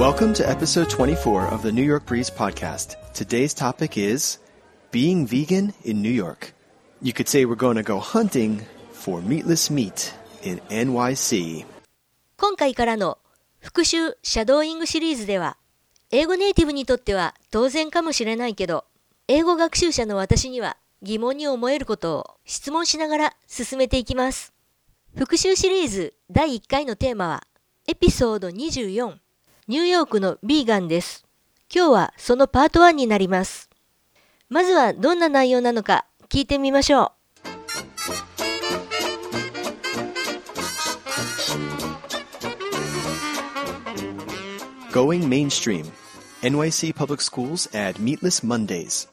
Welcome to episode 24 of the New York Breeze podcast. Today's topic is being vegan in New York. You could say we're going to go hunting for meatless meat in NYC. 今回からの復習シャドーイングシリーズでは、英語ネイティブにとっては当然かもしれないけど、英語学習者の私には疑問に思えることを質問しながら進めていきます。復習シリーズ第1回のテーマは、エピソード24、ニューヨークのビーガンです。今日はそのパート1になります。まずはどんな内容なのか聞いてみましょう。Going mainstream. NYC public schools add meatless Mondays.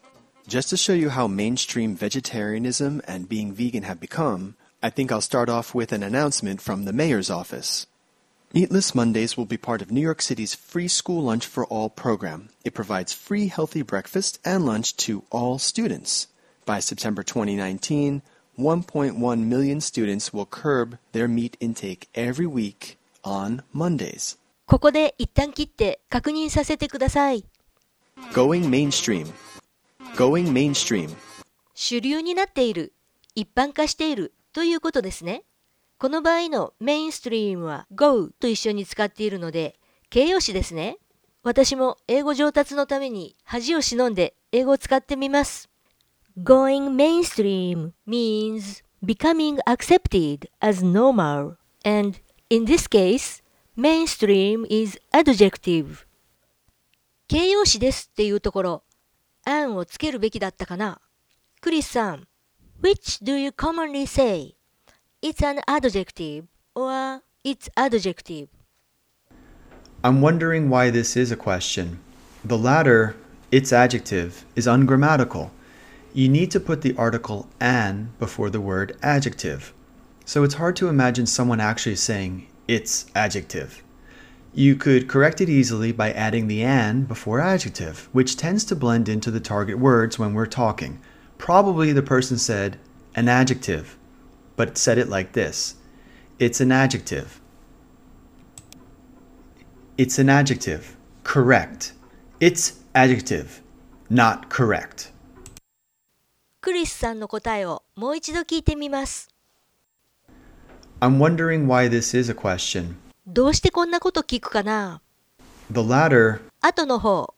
Just to show you how mainstream vegetarianism and being vegan have become, I think I'll start off with an announcement from the mayor's office. Meatless Mondays will be part of New York City's free school lunch for all program. It provides free healthy breakfast and lunch to all students. By September 2019, 1.1 million students will curb their meat intake every week on Mondays. ここで一旦切って確認させてください。 Going mainstream. Going mainstream. 主流になっている、一般化しているということですね。 この場合のメインストリームは go と一緒に使っているので、形容詞ですね。私も英語上達のために恥を忍んで英語を使ってみます。Going mainstream means becoming accepted as normal and in this case, mainstream is adjective 形容詞ですっていうところ、案をつけるべきだったかなクリスさん、Which do you commonly say? It's an adjective or it's adjective. I'm wondering why this is a question. The latter, its adjective, is ungrammatical. You need to put the article an before the word adjective. So it's hard to imagine someone actually saying its adjective. You could correct it easily by adding the an before adjective, which tends to blend into the target words when we're talking. Probably the person said an adjective, but said it like this It's an adjective. It's an adjective. Correct. It's adjective, not correct. クリスさんの答えをもう一度聞いてみます。 I'm wondering why this is a question. どうしてこんなこと聞くかな The latter, 後の方、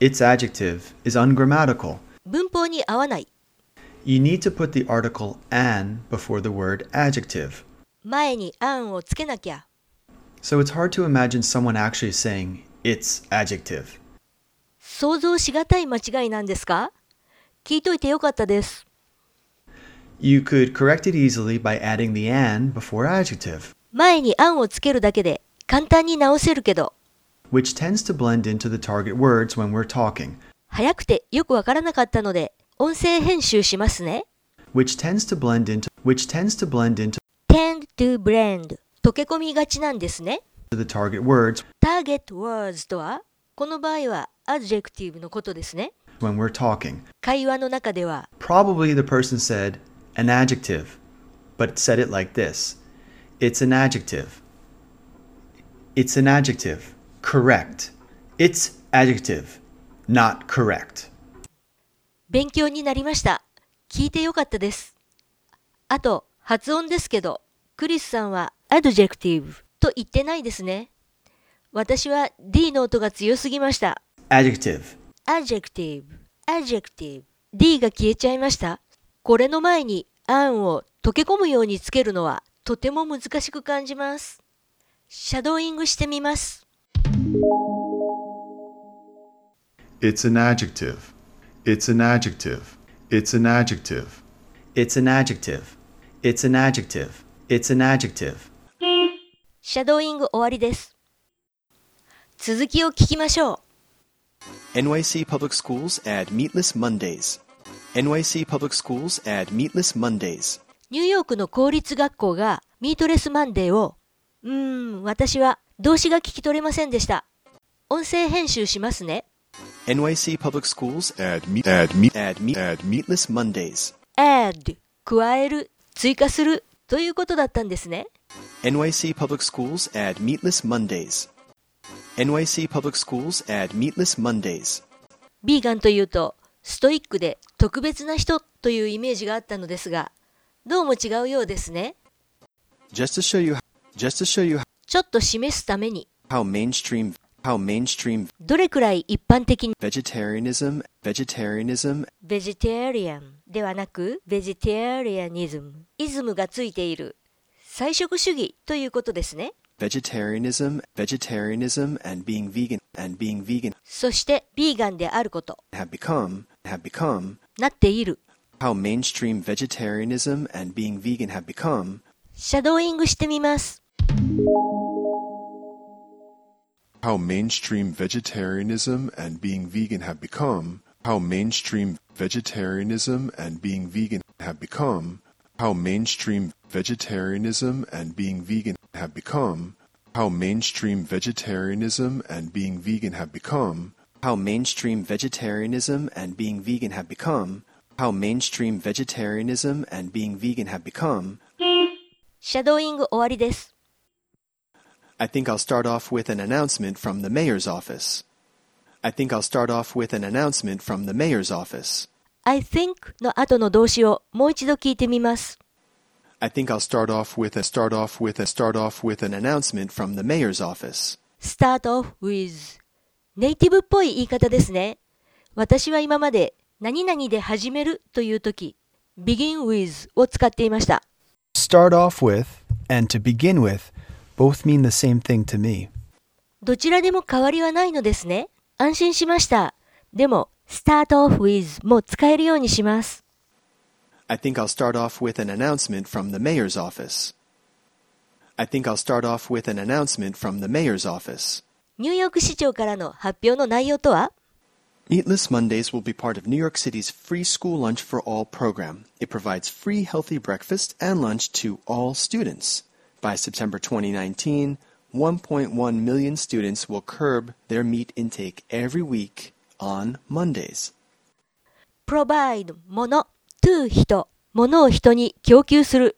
its adjective, is ungrammatical. 文法に合わない。 You need to put the article an before the word adjective. 前に案をつけなきゃ。 So it's hard to imagine someone actually saying its adjective. 想像しがたい間違いなんですか聞いといてよかったです。 You could correct it easily by adding the an before adjective, 前に案をつけるだけで簡単に直せるけど、 which tends to blend into the target words when we're talking, 早くてよくわからなかったので、 音声編集しますね。 which tends to blend into which tends to blend into tend to blend 溶け込みがちなんですね。 the target words target words とは、この場合は adjective のことですね。 when we're talking. 会話の中では、 Probably the person said an adjective, but said it like this It's an adjective. It's an adjective. Correct. It's adjective, not correct. 勉強になりました。聞いてよかったです。あと、発音ですけど、クリスさんは adjective と言ってないですね。私は D の音が強すぎました。Adjective. adjective, adjective, D が消えちゃいました。これの前に案を溶け込むようにつけるのはとても難しく感じます。シャドーイングしてみます。It's an adjective. It's an adjective. It's an adjective. It's an adjective. It's an adjective. It's an adjective. シャドーイング終わりです。続きを聞きましょう。NYC public schools add meatless Mondays. NYC public schools add meatless Mondays. ニューヨークの公立学校がミートレスマンデーを、うーん、私は動詞が聞き取れませんでした。音声編集しますね。NYC public schools add meat add meat add meat add meatless Mondays. add 加える、追加するということだったんですね。NYC public schools add meatless Mondays. NYC Public Schools add meatless Mondays. ビーガンというと、ストイックで特別な人というイメージがあったのですが、どうも違うようですね。Just to show you just to show you ちょっと示すために、how mainstream how mainstream どれくらい一般的に vegetarianism vegetarianism ベジタリアンではなく、ベジタリアニズム、イズムがついている、菜食主義ということですね。vegetarianism vegetarianism and being vegan and being vegan そして、ビーガンであること、have become have become なっている。how mainstream vegetarianism and being vegan have become シャドーイングしてみます。How mainstream vegetarianism and being vegan have become. How mainstream vegetarianism and being vegan have become. How mainstream vegetarianism and being vegan have become. How mainstream vegetarianism and being vegan have become. how mainstream vegetarianism and being vegan have become how mainstream vegetarianism and being vegan have become シャドーイング終わりです。 I think I'll start off with an announcement from the mayor's office. I think I'll start off with an announcement from the mayor's office. I think の後の動詞をもう一度聞いてみます。 I think I'll start off with a start off with a start off with an announcement from the mayor's office. start off with ネイティブっぽい言い方ですね。私は今まで何々で始めるというとき begin with を使っていました。 Start off with and to begin with both mean the same thing to me. どちらでも変わりはないのですね。安心しました。でも start off with も使えるようにします。 I think I'll start off with an announcement from the mayor's office. I think I'll start off with an announcement from the mayor's office. ニューヨーク市長からの発表の内容とは Meatless Mondays will be part of New York City's free school lunch for all program. It provides free healthy breakfast and lunch to all students. By September 2019, 1.1 million students will curb their meat intake every week on Mondays. provide もの to 人、ものを人に供給する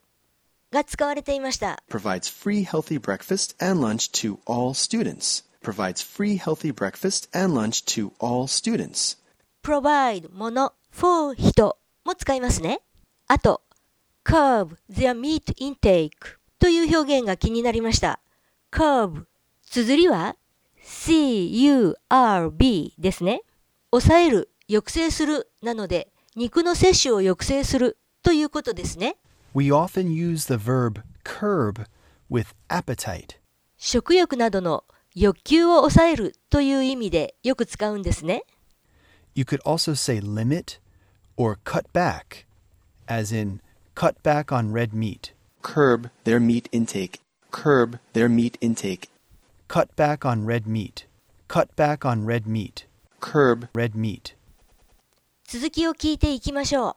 が使われていました。 Provides free healthy breakfast and lunch to all students. Provides free healthy breakfast and lunch to all students. provide もの for 人も使いますね。あと、curb their meat intake という表現が気になりました。curb 綴りは c-u-r-b ですね。抑える、抑制するなので、肉の摂取を抑制するということですね。We often use the verb curb with appetite. 食欲などの欲求を抑えるという意味でよく使うんですね。You could also say limit or cut back, as in cut back on red meat. Curb their meat intake. Curb their meat intake. Cut back on red meat. Cut back on red meat. Curb Red meat. 続きを聞いていきましょ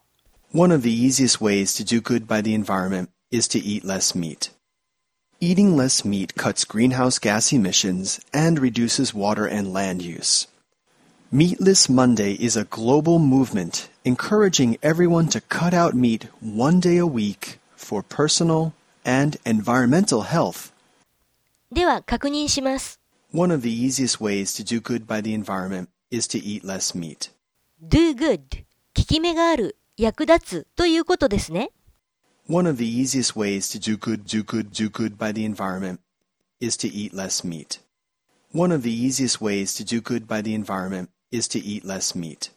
う。 One of the easiest ways to do good by the environment is to eat less meat. Eating less meat cuts greenhouse gas emissions and reduces water and land use. Meatless Monday is a global movement encouraging everyone to cut out meat one day a week for personal and environmental health. では確認します。One of the easiest ways to do good by the environment is to eat less meat. do good 効き目がある、役立つということですね。One of the easiest ways to do good, do good, do good by the environment is to eat less meat. One of the easiest ways to do good by the environment is to eat less meat.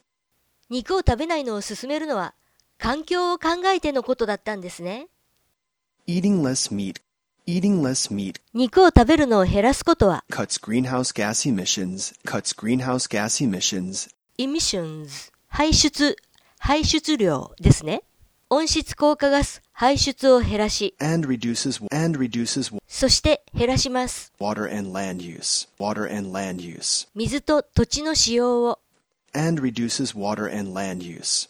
肉を食べないのを勧めるのは環境を考えてのことだったんですね。Eating less meat, eating less meat 肉を食べるのを減らすことは cuts greenhouse gas emissions, cuts greenhouse gas emissions, emissions 排出、排出量ですね。温室効果ガス排出を減らし、and reduces and reduces そして減らします。water and land use, water and land use, 水と土地の使用を。and reduces water and land use.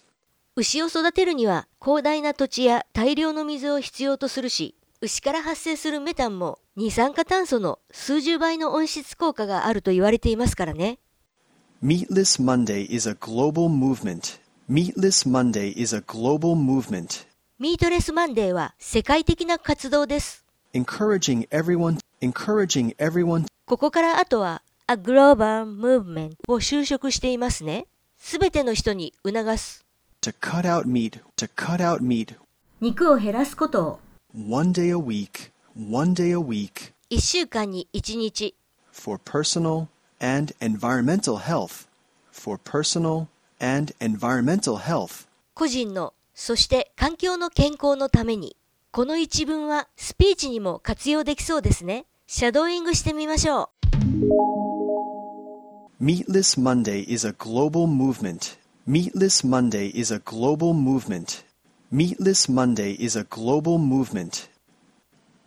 牛を育てるには広大な土地や大量の水を必要とするし、牛から発生するメタンも二酸化炭素の数十倍の温室効果があると言われていますからね。Meatless Monday is a global movement. Meatless Monday is a global movement ミートレスマンデーは世界的な活動です。encouraging everyone encouraging everyone ここからあとは a global movement を修飾していますね。すべての人に促す。To cut out meat, to cut out meat, 肉を減らすことを。one day a week, one day a week, 1週間に1日。for personal and environmental health, for personal and environmental health. 個人の、そして環境の健康のために。この一文はスピーチにも活用できそうですね。シャドーイングしてみましょう。Meatless Monday is a global movement. Meatless Monday is a global movement. Meatless Monday is a global movement.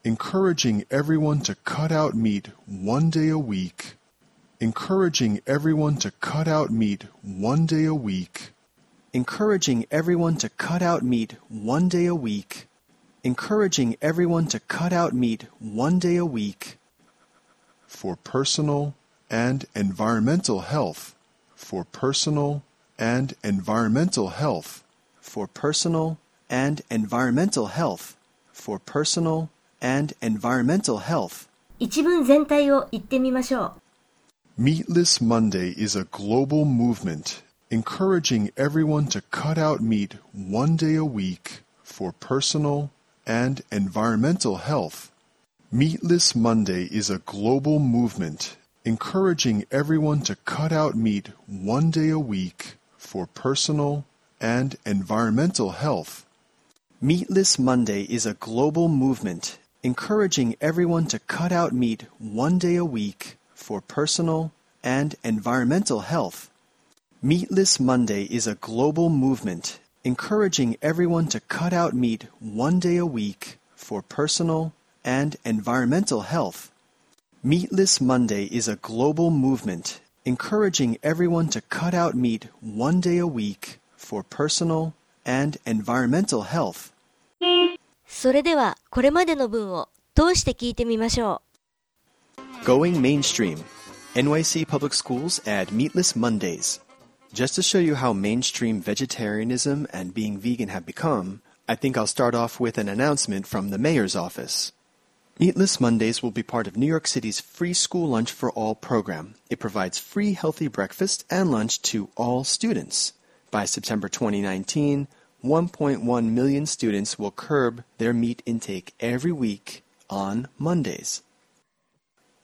Encouraging everyone to cut out meat one day a week. Encouraging everyone to cut out meat one day a week. Encouraging everyone to cut out meat one day a week. Encouraging everyone to cut out meat one day a week. For personal and environmental health. For personal and environmental health. For personal and environmental health. For personal and environmental health. 一文全体を言ってみましょう。 Meatless Monday is a global movement encouraging everyone to cut out meat one day a week for personal and environmental health. Meatless Monday is a global movement encouraging everyone to cut out meat one day a week for personal and environmental health. Meatless Monday is a global movement encouraging everyone to cut out meat one day a week for personal and environmental health. Meatless Monday is a global movement encouraging everyone to cut out meat one day a week for personal and environmental health. Meatless Monday is a global movement encouraging everyone to cut out meat one day a week for personal and environmental health. それでは、これまでの文を通して聞いてみましょ Going mainstream. NYC Public Schools add meatless Mondays. Just to show you how mainstream vegetarianism and being vegan have become, I think I'll start off with an announcement from the mayor's office. Meatless Mondays will be part of New York City's free school lunch for all program. It provides free healthy breakfast and lunch to all students. By September 2019, 1.1 million students will curb their meat intake every week on Mondays.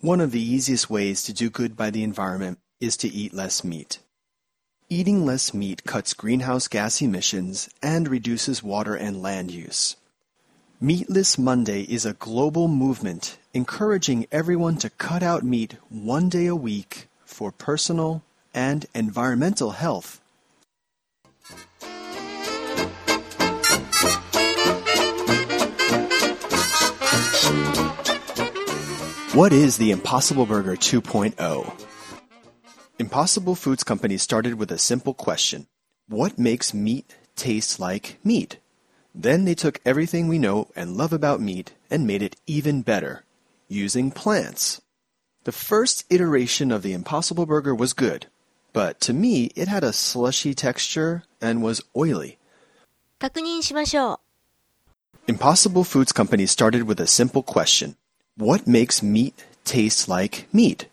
One of the easiest ways to do good by the environment is to eat less meat. Eating less meat cuts greenhouse gas emissions and reduces water and land use. Meatless Monday is a global movement encouraging everyone to cut out meat one day a week for personal and environmental health. What is the Impossible Burger 2.0? Impossible Foods Company started with a simple question What makes meat taste like meat? Then they took everything we know and love about meat and made it even better, using plants. The first iteration of the Impossible Burger was good, but to me it had a slushy texture and was oily. う。確認しましょう。 Impossible Foods Company started with a simple question What makes meat taste like meat?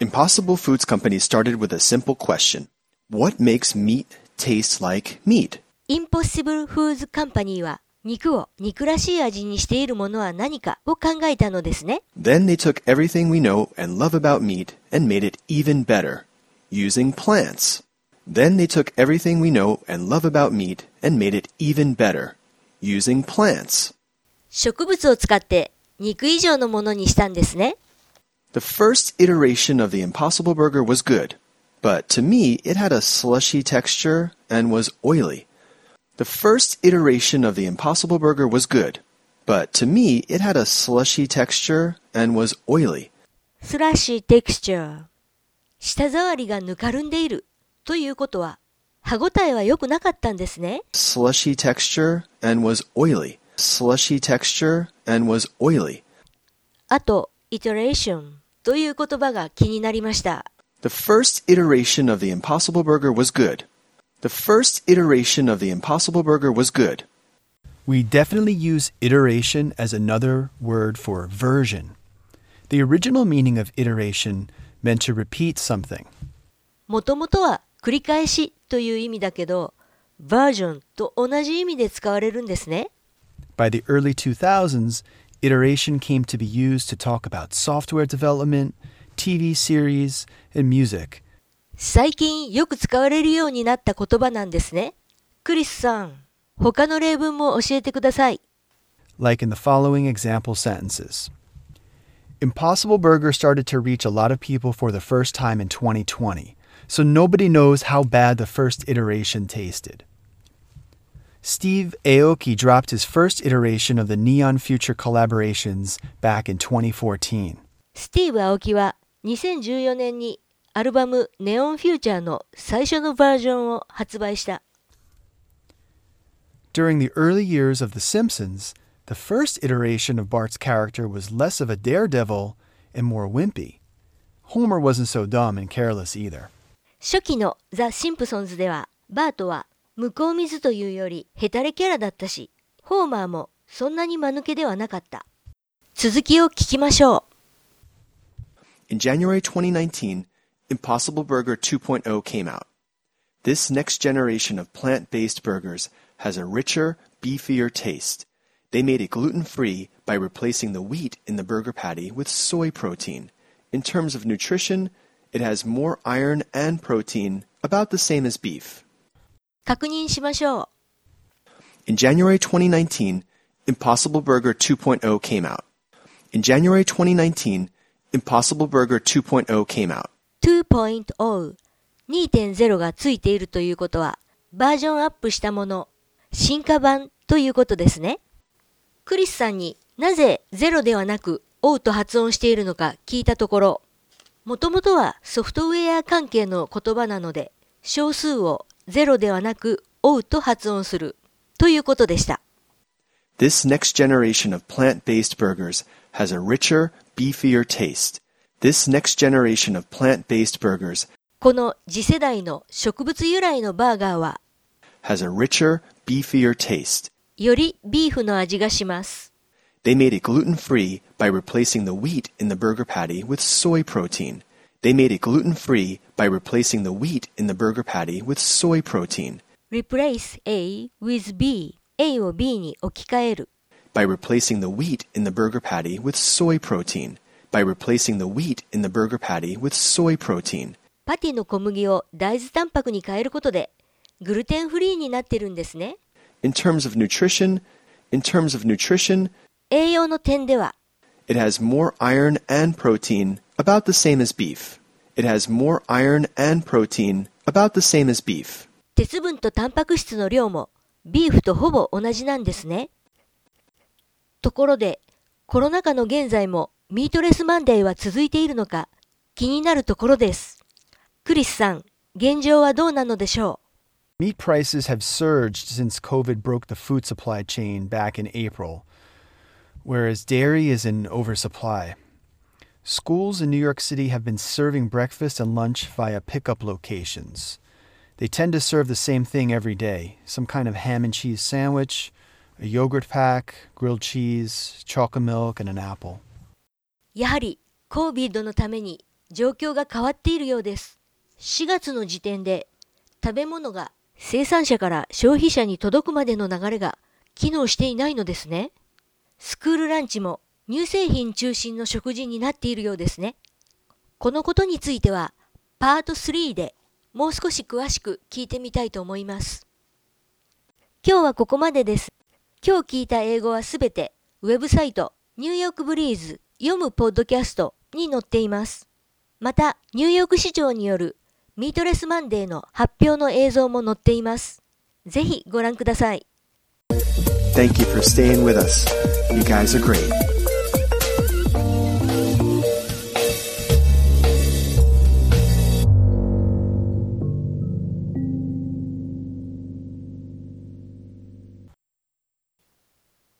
Impossible Foods Company started with a simple question What makes meat taste like meat? インポッシブルフーズカンパニーは肉を肉らしい味にしているものは何かを考えたのですね。 Then they took everything we know and love about meat and made it even better, using plants. Then they took everything we know and love about meat and made it even better, using plants. 植物を使って肉以上のものにしたんですね。 The first iteration of the Impossible Burger was good, but to me it had a slushy texture and was oily. The first iteration of the Impossible Burger was good, but to me it had a slushy texture and was oily. スラッシーテクスチャー。舌触りがぬかるんでいるということは歯ごたえは良くなかったんですね。 Slushy texture and was oily. Slushy texture and was oily. あと、iteration という言葉が気になりました。 The first iteration of the Impossible Burger was good. The first iteration of the Impossible Burger was good. We definitely use iteration as another word for version. The original meaning of iteration meant to repeat something. もともとは繰り返しという意味だけど、バージョンと同じ意味で使われるんですね。 By the early 2000s, iteration came to be used to talk about software development, TV series, and music. 最近よく使われるようになった言葉なんですね。クリスさん、他の例文も教えてください。like in the following example sentences Impossible Burger started to reach a lot of people for the first time in 2020, so nobody knows how bad the first iteration tasted. Steve Aoki dropped his first iteration of the Neon Future collaborations back in 2014. スティーブ・アオキは2014年にアルバム「ネオンフューチャー」の最初のバージョンを発売した。During the early years of The Simpsons, the first iteration of Bart's character was less of a daredevil and more wimpy. Homer wasn't so dumb and careless either. 初期のザ・シンプソンズではバートは向こう水というよりヘタレキャラだったしホーマーもそんなに間抜けではなかった続きを聞きましょう In January 2019, Impossible Burger 2.0 came out. This next generation of plant based burgers has a richer, beefier taste. They made it gluten free by replacing the wheat in the burger patty with soy protein. In terms of nutrition, it has more iron and protein, about the same as beef. 確認しましょう In January 2019, Impossible Burger 2.0 came out. In January 2019, Impossible Burger 2.0 came out. 2.0 2.0がついているということはバージョンアップしたもの進化版ということですねクリスさんになぜ0ではなく O と発音しているのか聞いたところもともとはソフトウェア関係の言葉なので小数を0ではなく O と発音するということでした This next generation of plant based burgers has a richer, beefier taste. This next generation of plant based burgers この次世代の植物由来のバーガーは has a richer, beefier taste. よりビーフの味がします They made it gluten free by replacing the wheat in the burger patty with soy protein. They made it gluten free by replacing the wheat in the burger patty with soy protein. replace A with B A を B に置き換える By replacing the wheat in the burger patty with soy protein. By replacing the wheat in the burger patty with soy protein. パティの小麦を大豆タンパクに変えることでグルテンフリーになってるんですね In terms of nutrition, in terms of nutrition, 栄養の点では it has more iron and protein, about the same as beef. It has more iron and protein, about the same as beef. 鉄分とタンパク質の量もビーフとほぼ同じなんですねところでコロナ禍の現在も ミートレスマンデーは続いているのか気になるところですクリスさん現状はどうなのでしょう Meat prices have surged since COVID broke the food supply chain back in April, whereas dairy is in oversupply. Schools in New York City have been serving breakfast and lunch via pickup locations. They tend to serve the same thing every day some kind of ham and cheese sandwich, a yogurt pack, grilled cheese, chocolate milk, and an apple. やはり COVID のために状況が変わっているようです。4月の時点で食べ物が生産者から消費者に届くまでの流れが機能していないのですね。スクールランチも乳製品中心の食事になっているようですね。このことについてはパート3でもう少し詳しく聞いてみたいと思います。今日はここまでです。今日聞いた英語はすべてウェブサイトニューヨークブリーズ読むポッドキャストに載っています。また、ニューヨーク市場によるミートレスマンデーの発表の映像も載っています。ぜひご覧ください。Thank you for staying with us. You guys are great.